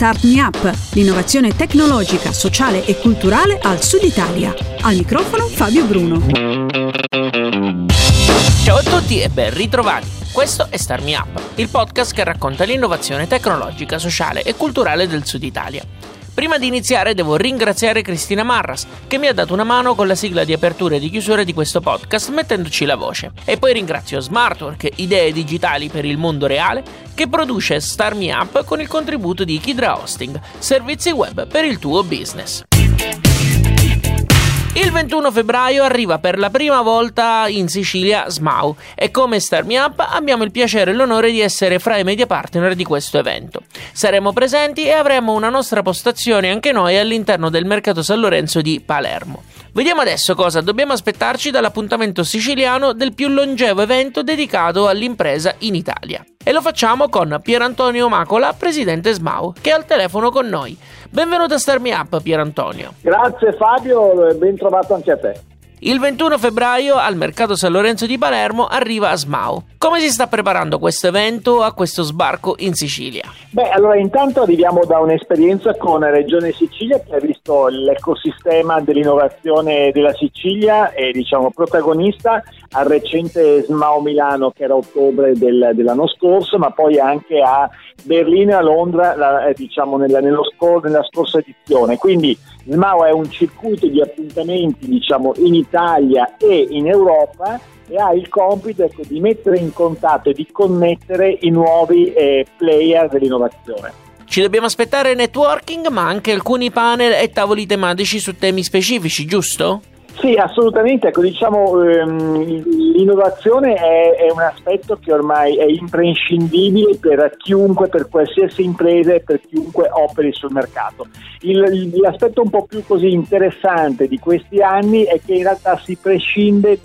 Start Me Up, l'innovazione tecnologica, sociale e culturale al Sud Italia. Al microfono Fabio Bruno. Ciao a tutti e ben ritrovati. Questo è Start Me Up, il podcast che racconta l'innovazione tecnologica, sociale e culturale del Sud Italia. Prima di iniziare devo ringraziare Cristina Marras che mi ha dato una mano con la sigla di apertura e di chiusura di questo podcast mettendoci la voce. E poi ringrazio Smartwork, idee digitali per il mondo reale, che produce Star Me Up con il contributo di Kidra Hosting, servizi web per il tuo business. Il 21 febbraio arriva per la prima volta in Sicilia Smau e come Star Me Up abbiamo il piacere e l'onore di essere fra i media partner di questo evento. Saremo presenti e avremo una nostra postazione anche noi all'interno del mercato San Lorenzo di Palermo. Vediamo adesso cosa dobbiamo aspettarci dall'appuntamento siciliano del più longevo evento dedicato all'impresa in Italia. E lo facciamo con Pier Antonio Macola, presidente SMAU, che è al telefono con noi. Benvenuto a Starmi Up, Pier Antonio. Grazie Fabio, ben trovato anche a te. Il 21 febbraio al Mercato San Lorenzo di Palermo arriva Smau. Come si sta preparando questo evento a questo sbarco in Sicilia? Beh, allora intanto arriviamo da un'esperienza con Regione Sicilia che ha visto l'ecosistema dell'innovazione della Sicilia e diciamo protagonista al recente Smau Milano che era ottobre del, dell'anno scorso, ma poi anche a Berlino e a Londra la, eh, diciamo nella, scor- nella scorsa edizione. Quindi SMAO è un circuito di appuntamenti diciamo, in Italia e in Europa e ha il compito ecco, di mettere in contatto e di connettere i nuovi eh, player dell'innovazione. Ci dobbiamo aspettare networking, ma anche alcuni panel e tavoli tematici su temi specifici, giusto? Sì, assolutamente. Ecco, diciamo, ehm, l'innovazione è, è, un aspetto che ormai è imprescindibile per chiunque, per qualsiasi impresa e per chiunque operi sul mercato. Il, l'aspetto un po' più così interessante di questi anni è che in realtà si prescinde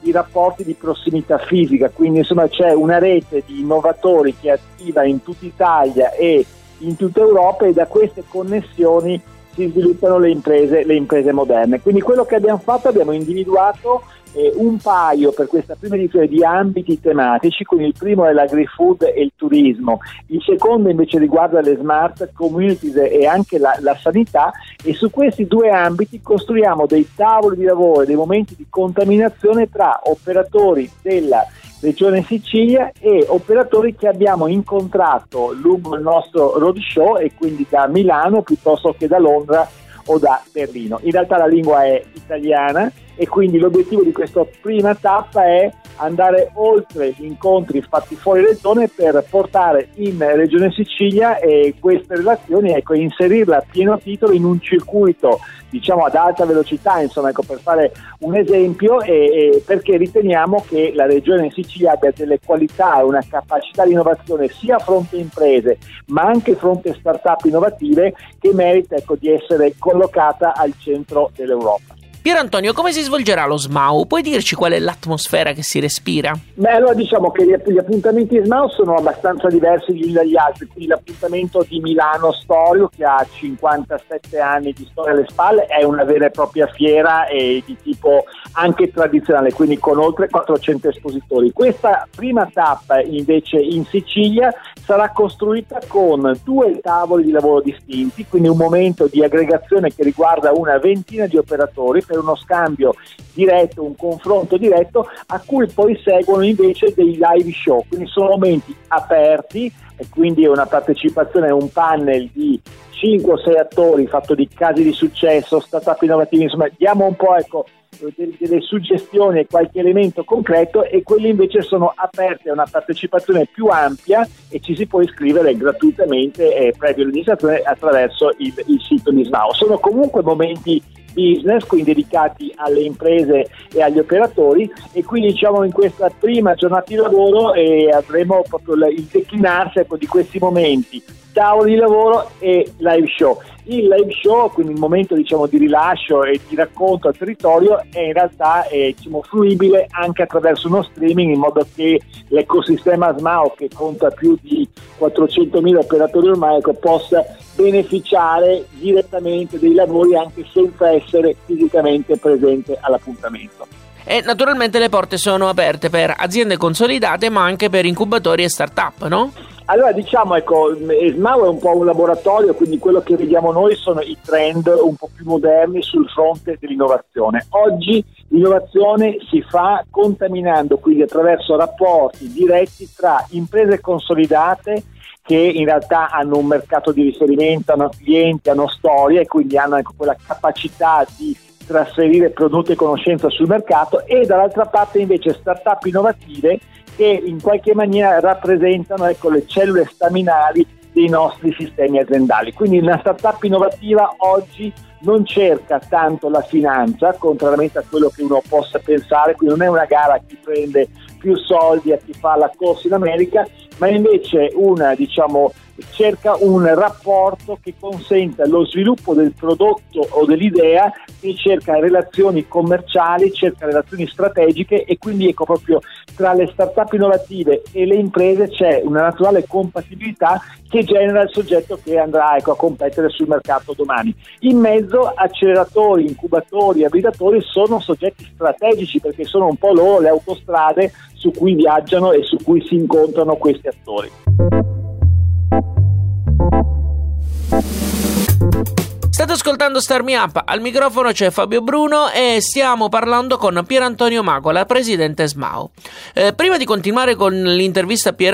dai rapporti di prossimità fisica, quindi insomma c'è una rete di innovatori che è attiva in tutta Italia e in tutta Europa e da queste connessioni si sviluppano le imprese, le imprese moderne. Quindi quello che abbiamo fatto abbiamo individuato eh, un paio per questa prima edizione di ambiti tematici, quindi il primo è l'agri-food e il turismo, il secondo invece riguarda le smart communities e anche la, la sanità e su questi due ambiti costruiamo dei tavoli di lavoro, dei momenti di contaminazione tra operatori della Regione Sicilia e operatori che abbiamo incontrato lungo il nostro roadshow e quindi da Milano piuttosto che da Londra o da Berlino. In realtà la lingua è italiana e quindi l'obiettivo di questa prima tappa è andare oltre gli incontri fatti fuori regione per portare in Regione Sicilia e queste relazioni, ecco, inserirla a pieno titolo in un circuito diciamo ad alta velocità, insomma, ecco, per fare un esempio, e, e perché riteniamo che la Regione Sicilia abbia delle qualità e una capacità di innovazione sia fronte imprese ma anche fronte start-up innovative che merita ecco, di essere collocata al centro dell'Europa. Pier Antonio, come si svolgerà lo SMAU? Puoi dirci qual è l'atmosfera che si respira? Beh, allora diciamo che gli, appuntamenti SMAU sono abbastanza diversi gli uni dagli altri, quindi l'appuntamento di Milano storico che ha 57 anni di storia alle spalle è una vera e propria fiera e di tipo anche tradizionale, quindi con oltre 400 espositori. Questa prima tappa invece in Sicilia sarà costruita con due tavoli di lavoro distinti, quindi un momento di aggregazione che riguarda una ventina di operatori per uno scambio diretto, un confronto diretto, a cui poi seguono invece dei live show, quindi sono momenti aperti e quindi una partecipazione un panel di 5 o 6 attori fatto di casi di successo, startup innovativi, insomma diamo un po' ecco, delle, delle suggestioni e qualche elemento concreto e quelli invece sono aperti a una partecipazione più ampia e ci si può iscrivere gratuitamente e previa registrazione attraverso il, il sito di SNAO. Sono comunque momenti business, quindi dedicati alle imprese e agli operatori. E quindi diciamo in questa prima giornata di lavoro eh, avremo proprio il declinarsi ecco, di questi momenti tavoli di lavoro e live show. Il live show, quindi il momento diciamo, di rilascio e di racconto al territorio, è in realtà è, diciamo, fruibile anche attraverso uno streaming in modo che l'ecosistema SMAO, che conta più di 400.000 operatori ormai, ecco, possa beneficiare direttamente dei lavori anche senza essere fisicamente presente all'appuntamento. E naturalmente le porte sono aperte per aziende consolidate ma anche per incubatori e start-up, no? Allora diciamo, ecco, Esmao è un po' un laboratorio, quindi quello che vediamo noi sono i trend un po' più moderni sul fronte dell'innovazione. Oggi l'innovazione si fa contaminando, quindi attraverso rapporti diretti tra imprese consolidate che in realtà hanno un mercato di riferimento, hanno clienti, hanno storie e quindi hanno ecco, quella capacità di trasferire prodotti e conoscenza sul mercato e dall'altra parte invece start-up innovative che in qualche maniera rappresentano ecco, le cellule staminali dei nostri sistemi aziendali. Quindi una startup innovativa oggi non cerca tanto la finanza, contrariamente a quello che uno possa pensare, quindi non è una gara a chi prende più soldi, a chi fa la corsa in America, ma invece una, diciamo, cerca un rapporto che consenta lo sviluppo del prodotto o dell'idea, quindi cerca relazioni commerciali, cerca relazioni strategiche e quindi ecco proprio tra le start-up innovative e le imprese c'è una naturale compatibilità che genera il soggetto che andrà ecco, a competere sul mercato domani. In mezzo acceleratori, incubatori, abilitatori sono soggetti strategici perché sono un po' loro le autostrade su cui viaggiano e su cui si incontrano questi attori. Thank you. State ascoltando Star Me Up, al microfono c'è Fabio Bruno e stiamo parlando con Pier Antonio presidente SMAO. Eh, prima di continuare con l'intervista a Pier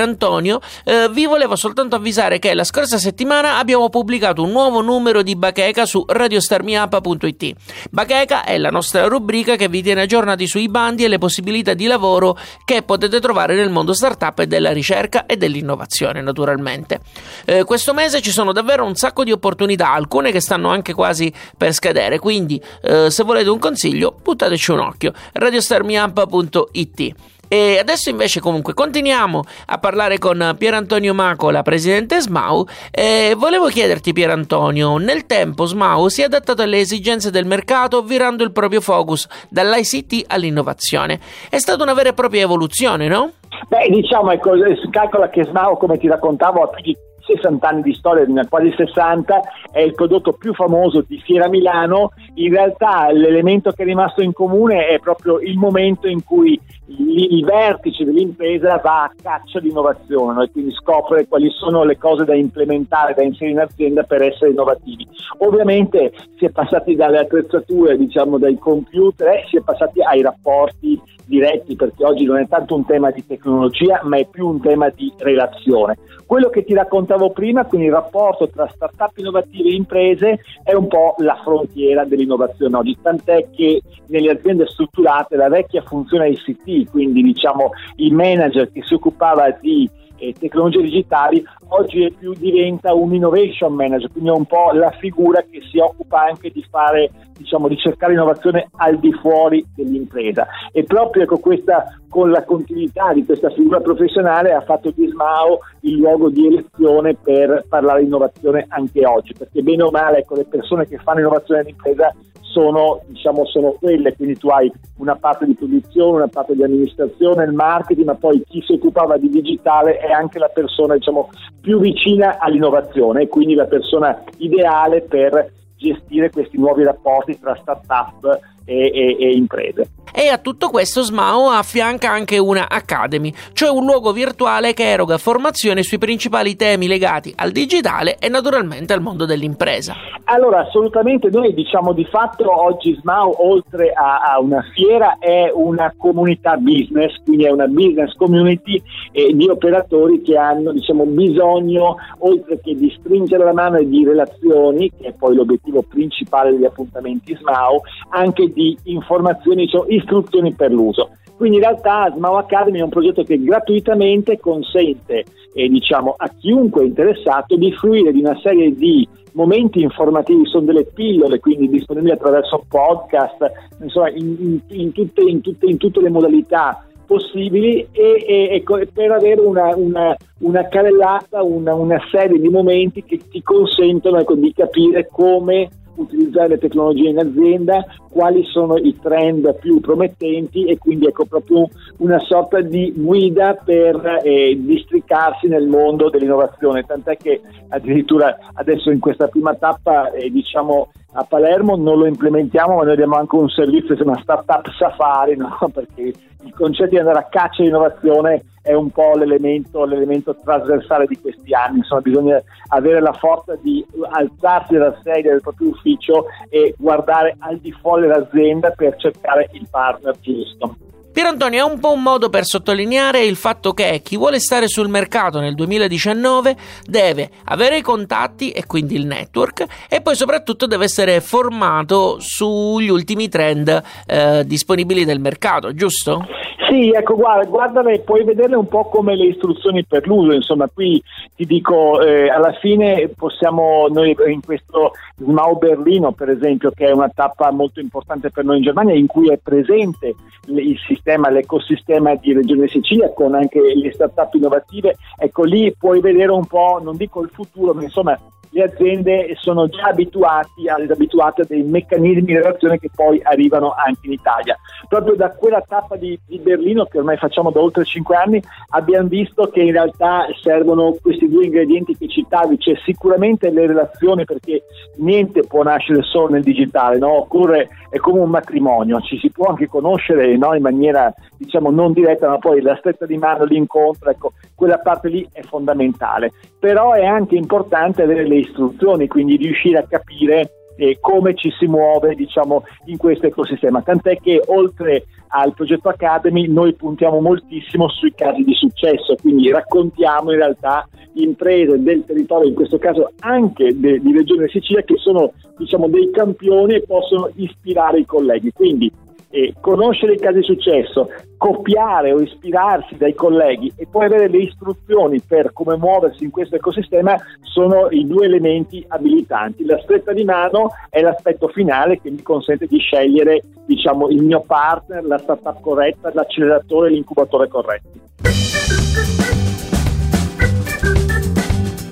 eh, vi volevo soltanto avvisare che la scorsa settimana abbiamo pubblicato un nuovo numero di Bacheca su radiostarmiup.it. Bacheca è la nostra rubrica che vi tiene aggiornati sui bandi e le possibilità di lavoro che potete trovare nel mondo startup e della ricerca e dell'innovazione, naturalmente. Eh, questo mese ci sono davvero un sacco di opportunità, alcune che stanno anche quasi per scadere. Quindi, eh, se volete un consiglio, buttateci un occhio. radiostarmiamp.it. E adesso invece comunque continuiamo a parlare con Pier Antonio Macola, presidente SMAU e volevo chiederti Pier Antonio, nel tempo SMAU si è adattato alle esigenze del mercato virando il proprio focus dall'ICT all'innovazione. È stata una vera e propria evoluzione, no? Beh, diciamo, ecco, calcola che SMAU, come ti raccontavo, ha più di 60 anni di storia, quasi 60, è il prodotto più famoso di Fiera Milano. In realtà l'elemento che è rimasto in comune è proprio il momento in cui il vertice dell'impresa va a caccia di innovazione e quindi scopre quali sono le cose da implementare, da inserire in azienda per essere innovativi. Ovviamente si è passati dalle attrezzature, diciamo dai computer, eh, si è passati ai rapporti diretti perché oggi non è tanto un tema di tecnologia ma è più un tema di relazione. Quello che ti raccontavo prima, quindi il rapporto tra start-up innovative e imprese, è un po' la frontiera dell'innovazione oggi, tant'è che nelle aziende strutturate la vecchia funzione ICT, quindi diciamo il manager che si occupava di e tecnologie digitali, oggi più diventa un innovation manager, quindi è un po' la figura che si occupa anche di fare, diciamo, di cercare innovazione al di fuori dell'impresa. E proprio ecco, questa, con la continuità di questa figura professionale ha fatto di SMAO il luogo di elezione per parlare di innovazione anche oggi, perché bene o male ecco, le persone che fanno innovazione all'impresa sono, diciamo, sono quelle, quindi tu hai una parte di produzione, una parte di amministrazione, il marketing, ma poi chi si occupava di digitale è anche la persona diciamo, più vicina all'innovazione e quindi la persona ideale per gestire questi nuovi rapporti tra start-up e, e, e imprese. E a tutto questo SMAO affianca anche una Academy, cioè un luogo virtuale che eroga formazione sui principali temi legati al digitale e naturalmente al mondo dell'impresa. Allora, assolutamente, noi diciamo di fatto oggi SMAO, oltre a, a una fiera, è una comunità business, quindi è una business community eh, di operatori che hanno diciamo, bisogno, oltre che di stringere la mano e di relazioni, che è poi l'obiettivo principale degli appuntamenti SMAO, anche di informazioni, cioè istruzioni per l'uso. Quindi in realtà Smao Academy è un progetto che gratuitamente consente eh, diciamo, a chiunque interessato di fruire di una serie di momenti informativi, sono delle pillole quindi disponibili attraverso podcast, insomma in, in, in, tutte, tutte, in tutte, le modalità possibili e, e, ecco, per avere una, una, una carrellata, una, una, serie di momenti che ti consentono ecco, di capire come utilizzare le tecnologie in azienda, quali sono i trend più promettenti e quindi ecco proprio una sorta di guida per eh, districarsi nel mondo dell'innovazione, tant'è che addirittura adesso in questa prima tappa eh, diciamo a Palermo non lo implementiamo, ma noi abbiamo anche un servizio, una startup safari, no? perché il concetto di andare a caccia di innovazione è un po' l'elemento, l'elemento, trasversale di questi anni, insomma bisogna avere la forza di alzarsi dalla sedia del proprio ufficio e guardare al di fuori dell'azienda per cercare il partner giusto. Pier Antonio è un po' un modo per sottolineare il fatto che chi vuole stare sul mercato nel 2019 deve avere i contatti e quindi il network e poi soprattutto deve essere formato sugli ultimi trend eh, disponibili del mercato, giusto? Sì, ecco, guarda, guardale, puoi vederle un po' come le istruzioni per l'uso, insomma, qui ti dico, eh, alla fine possiamo, noi in questo Smau Berlino, per esempio, che è una tappa molto importante per noi in Germania, in cui è presente il sistema, l'ecosistema di Regione Sicilia con anche le start-up innovative, ecco lì puoi vedere un po', non dico il futuro, ma insomma le aziende sono già abituati, abituate a dei meccanismi di relazione che poi arrivano anche in Italia. Proprio da quella tappa di, di Berlino che ormai facciamo da oltre 5 anni abbiamo visto che in realtà servono questi due ingredienti che citavi, cioè sicuramente le relazioni perché niente può nascere solo nel digitale, no? occorre è come un matrimonio, ci si può anche conoscere no? in maniera diciamo non diretta, ma poi la stretta di mano, l'incontro, ecco, quella parte lì è fondamentale. Però è anche importante avere le istruzioni, quindi riuscire a capire eh, come ci si muove diciamo, in questo ecosistema. Tant'è che oltre al progetto Academy noi puntiamo moltissimo sui casi di successo, quindi raccontiamo in realtà imprese del territorio, in questo caso anche de- di Regione Sicilia, che sono diciamo, dei campioni e possono ispirare i colleghi. Quindi eh, conoscere i casi di successo, copiare o ispirarsi dai colleghi e poi avere le istruzioni per come muoversi in questo ecosistema sono i due elementi abilitanti. La stretta di mano è l'aspetto finale che mi consente di scegliere diciamo, il mio partner, la startup corretta, l'acceleratore e l'incubatore corretti.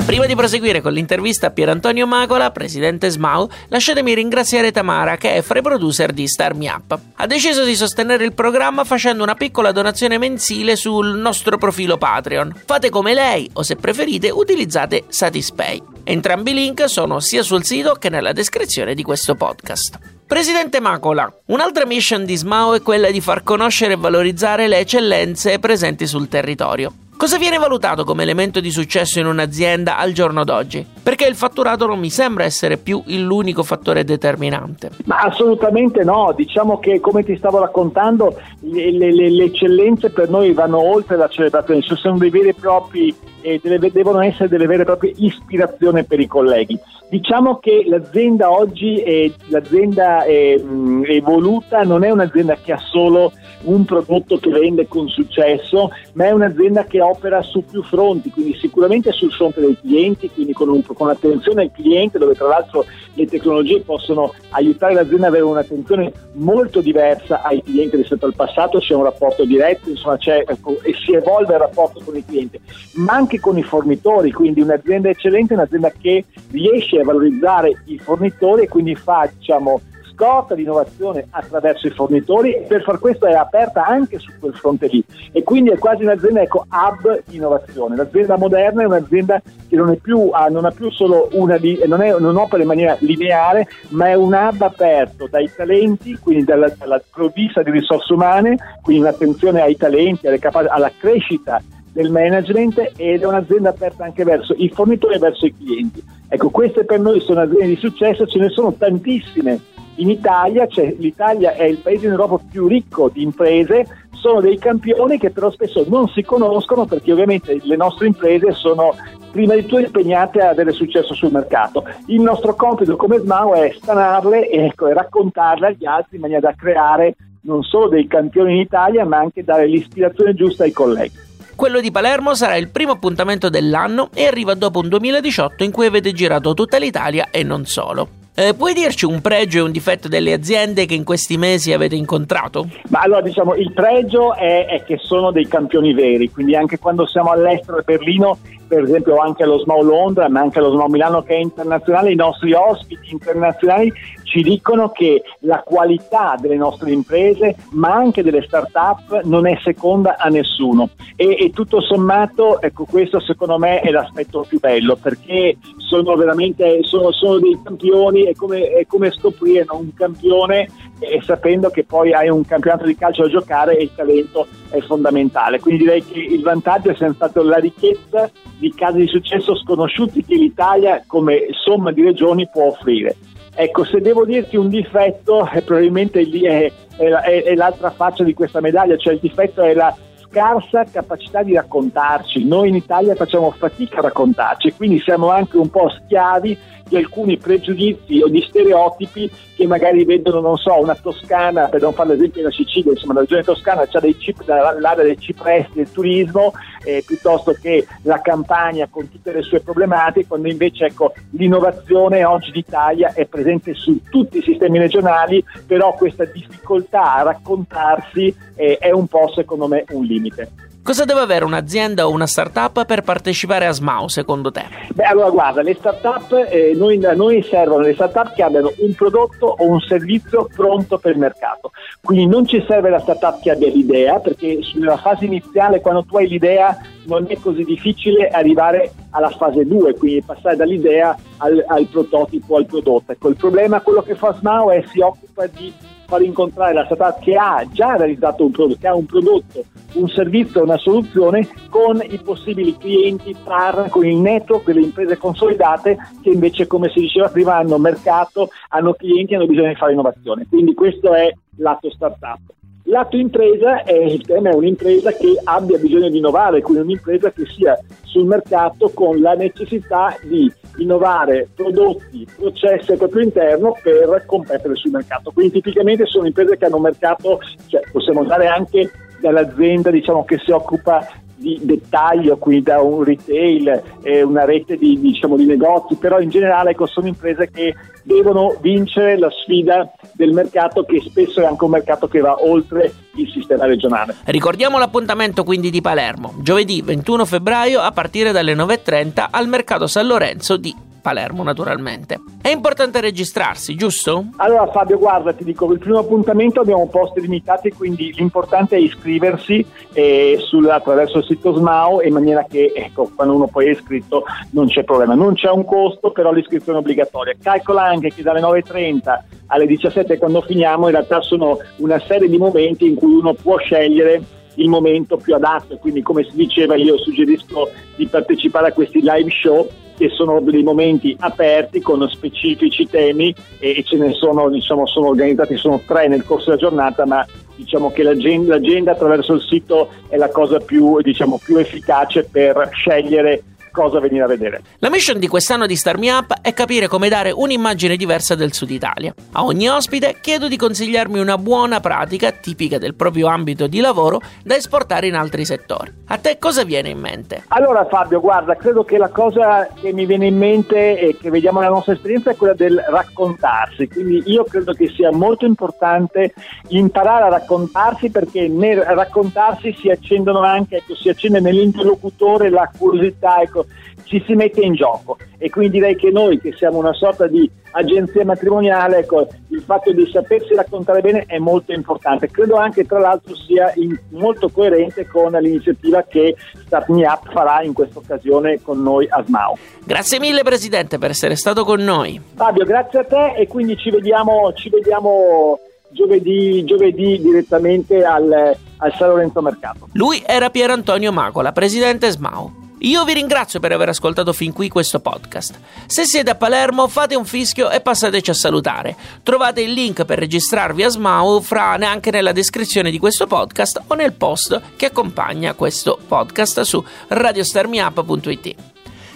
Prima di proseguire con l'intervista a Pier Antonio Macola, presidente SMAU, lasciatemi ringraziare Tamara, che è free producer di Star Me Up. Ha deciso di sostenere il programma facendo una piccola donazione mensile sul nostro profilo Patreon. Fate come lei o se preferite utilizzate Satispay. Entrambi i link sono sia sul sito che nella descrizione di questo podcast. Presidente Macola, un'altra mission di SMAU è quella di far conoscere e valorizzare le eccellenze presenti sul territorio. Cosa viene valutato come elemento di successo in un'azienda al giorno d'oggi? Perché il fatturato non mi sembra essere più l'unico fattore determinante. Ma assolutamente no, diciamo che come ti stavo raccontando, le, le, le eccellenze per noi vanno oltre la celebrazione, sono dei veri e propri eh, delle, devono essere delle vere e proprie ispirazioni per i colleghi. Diciamo che l'azienda oggi, è, l'azienda è, mh, evoluta, non è un'azienda che ha solo un prodotto che vende con successo, ma è un'azienda che opera su più fronti, quindi sicuramente sul fronte dei clienti, quindi con, un, con attenzione al cliente, dove tra l'altro le tecnologie possono aiutare l'azienda ad avere un'attenzione molto diversa ai clienti rispetto al passato, c'è un rapporto diretto, insomma, ecco, e si evolve il rapporto con il cliente, ma anche con i fornitori, quindi un'azienda eccellente è un'azienda che riesce a valorizzare i fornitori e quindi fa diciamo, scorta di innovazione attraverso i fornitori e per far questo è aperta anche su quel fronte lì e quindi è quasi un'azienda ecco, hub innovazione. L'azienda moderna è un'azienda che non, più, non ha più solo una, non, è, non, opera in maniera lineare, ma è un hub aperto dai talenti, quindi dalla, dalla provvista di risorse umane, quindi un'attenzione ai talenti, capa- alla crescita del management ed è un'azienda aperta anche verso i fornitori e verso i clienti. Ecco, queste per noi sono aziende di successo, ce ne sono tantissime in Italia, l'Italia è il paese in Europa più ricco di imprese, sono dei campioni che però spesso non si conoscono perché ovviamente le nostre imprese sono prima di tutto impegnate ad avere successo sul mercato. Il nostro compito come SMAU è stanarle e, ecco, e raccontarle agli altri in maniera da creare non solo dei campioni in Italia ma anche dare l'ispirazione giusta ai colleghi. Quello di Palermo sarà il primo appuntamento dell'anno e arriva dopo un 2018 in cui avete girato tutta l'Italia e non solo. Eh, puoi dirci un pregio e un difetto delle aziende che in questi mesi avete incontrato? Ma allora diciamo il pregio è, è che sono dei campioni veri, quindi anche quando siamo all'estero a Berlino per esempio anche allo Small Londra, ma anche allo Small Milano che è internazionale, i nostri ospiti internazionali ci dicono che la qualità delle nostre imprese, ma anche delle start-up, non è seconda a nessuno. E, e tutto sommato, ecco, questo secondo me è l'aspetto più bello, perché sono veramente sono, sono dei campioni, è come, è come scoprire no? un campione e sapendo che poi hai un campionato di calcio da giocare e il talento è fondamentale. Quindi direi che il vantaggio è sempre stato la ricchezza di casi di successo sconosciuti che l'Italia come somma di regioni può offrire. Ecco, se devo dirti un difetto, è probabilmente è, è, è, è l'altra faccia di questa medaglia, cioè il difetto è la scarsa capacità di raccontarci. Noi in Italia facciamo fatica a raccontarci, quindi siamo anche un po' schiavi di alcuni pregiudizi o di stereotipi che magari vedono, non so, una Toscana, per non fare l'esempio della Sicilia, insomma la regione toscana c'ha dei cip, l'area dei cipressi, del turismo, eh, piuttosto che la campagna con tutte le sue problematiche, quando invece ecco, l'innovazione oggi d'Italia è presente su tutti i sistemi regionali, però questa difficoltà a raccontarsi eh, è un po' secondo me un limite. Cosa deve avere un'azienda o una startup per partecipare a SMAU secondo te? Beh, allora guarda, le startup, eh, noi, noi servono le startup che abbiano un prodotto o un servizio pronto per il mercato. Quindi non ci serve la startup che abbia l'idea, perché nella fase iniziale, quando tu hai l'idea, non è così difficile arrivare alla fase 2, quindi passare dall'idea al, al prototipo, al prodotto. Ecco, il problema, quello che fa SMAU è si occupa di far incontrare la startup che ha già realizzato un prodotto, che ha un prodotto, un servizio, una soluzione con i possibili clienti, partner, con il network delle imprese consolidate che invece, come si diceva prima, hanno mercato, hanno clienti hanno bisogno di fare innovazione. Quindi questo è lato startup. Lato impresa, è, il tema è un'impresa che abbia bisogno di innovare, quindi un'impresa che sia sul mercato con la necessità di innovare prodotti, processi al proprio interno per competere sul mercato. Quindi tipicamente sono imprese che hanno un mercato, cioè possiamo andare anche dall'azienda diciamo, che si occupa di dettaglio, quindi da un retail, eh, una rete di, diciamo, di, negozi, però in generale ecco, sono imprese che devono vincere la sfida del mercato che spesso è anche un mercato che va oltre il sistema regionale. Ricordiamo l'appuntamento quindi di Palermo, giovedì 21 febbraio a partire dalle 9.30 al mercato San Lorenzo di Palermo naturalmente. È importante registrarsi, giusto? Allora Fabio, guarda, ti dico, il primo appuntamento abbiamo posti limitati, quindi l'importante è iscriversi eh, sul, attraverso il sito SMAO in maniera che, ecco, quando uno poi è iscritto non c'è problema. Non c'è un costo, però l'iscrizione è obbligatoria. Calcola anche che dalle 9.30 alle 17 quando finiamo in realtà sono una serie di momenti in cui uno può scegliere il momento più adatto, quindi come si diceva io suggerisco di partecipare a questi live show che sono dei momenti aperti con specifici temi e ce ne sono, diciamo, sono organizzati, sono tre nel corso della giornata, ma diciamo che l'agenda, l'agenda attraverso il sito è la cosa più, diciamo, più efficace per scegliere cosa venire a vedere. La mission di quest'anno di Star Me Up è capire come dare un'immagine diversa del Sud Italia. A ogni ospite chiedo di consigliarmi una buona pratica, tipica del proprio ambito di lavoro, da esportare in altri settori. A te cosa viene in mente? Allora Fabio, guarda, credo che la cosa che mi viene in mente e che vediamo nella nostra esperienza è quella del raccontarsi. Quindi io credo che sia molto importante imparare a raccontarsi perché nel raccontarsi si accendono anche, ecco, si accende nell'interlocutore la curiosità, ecco, ci si mette in gioco e quindi direi che noi che siamo una sorta di agenzia matrimoniale, ecco, il fatto di sapersi raccontare bene è molto importante. Credo anche tra l'altro sia in, molto coerente con l'iniziativa che Start Me Up farà in questa occasione con noi a SMAU. Grazie mille Presidente per essere stato con noi. Fabio, grazie a te e quindi ci vediamo, ci vediamo giovedì, giovedì direttamente al, al San Lorenzo Mercato. Lui era Pier Antonio Macola, Presidente SMAU. Io vi ringrazio per aver ascoltato fin qui questo podcast. Se siete a Palermo fate un fischio e passateci a salutare. Trovate il link per registrarvi a Smau fra anche nella descrizione di questo podcast o nel post che accompagna questo podcast su radiostarmiup.it.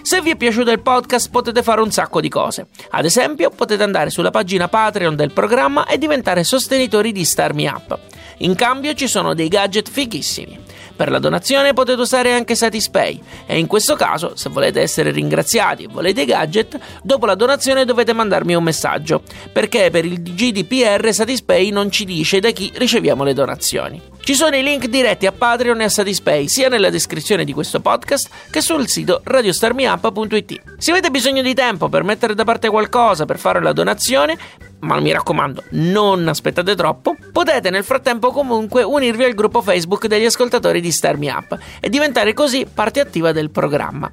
Se vi è piaciuto il podcast potete fare un sacco di cose. Ad esempio potete andare sulla pagina Patreon del programma e diventare sostenitori di Star Me Up. In cambio ci sono dei gadget fighissimi. Per la donazione potete usare anche Satispay e in questo caso, se volete essere ringraziati e volete i gadget, dopo la donazione dovete mandarmi un messaggio, perché per il GDPR Satispay non ci dice da chi riceviamo le donazioni. Ci sono i link diretti a Patreon e a Satispay sia nella descrizione di questo podcast che sul sito radiostarmiup.it. Se avete bisogno di tempo per mettere da parte qualcosa per fare la donazione, ma mi raccomando, non aspettate troppo, potete nel frattempo comunque unirvi al gruppo Facebook degli ascoltatori di Star Me Up e diventare così parte attiva del programma.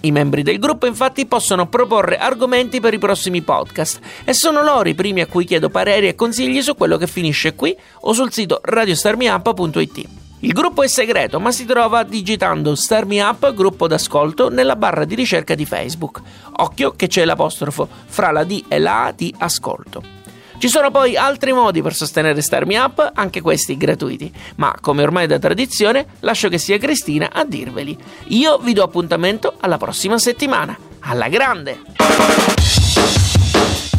I membri del gruppo infatti possono proporre argomenti per i prossimi podcast e sono loro i primi a cui chiedo pareri e consigli su quello che finisce qui o sul sito radiostarmiup.it. Il gruppo è segreto, ma si trova digitando Star Me Up gruppo d'ascolto nella barra di ricerca di Facebook. Occhio che c'è l'apostrofo fra la D e la A di ascolto. Ci sono poi altri modi per sostenere Star Me Up, anche questi gratuiti, ma come ormai da tradizione lascio che sia Cristina a dirveli. Io vi do appuntamento alla prossima settimana. Alla grande!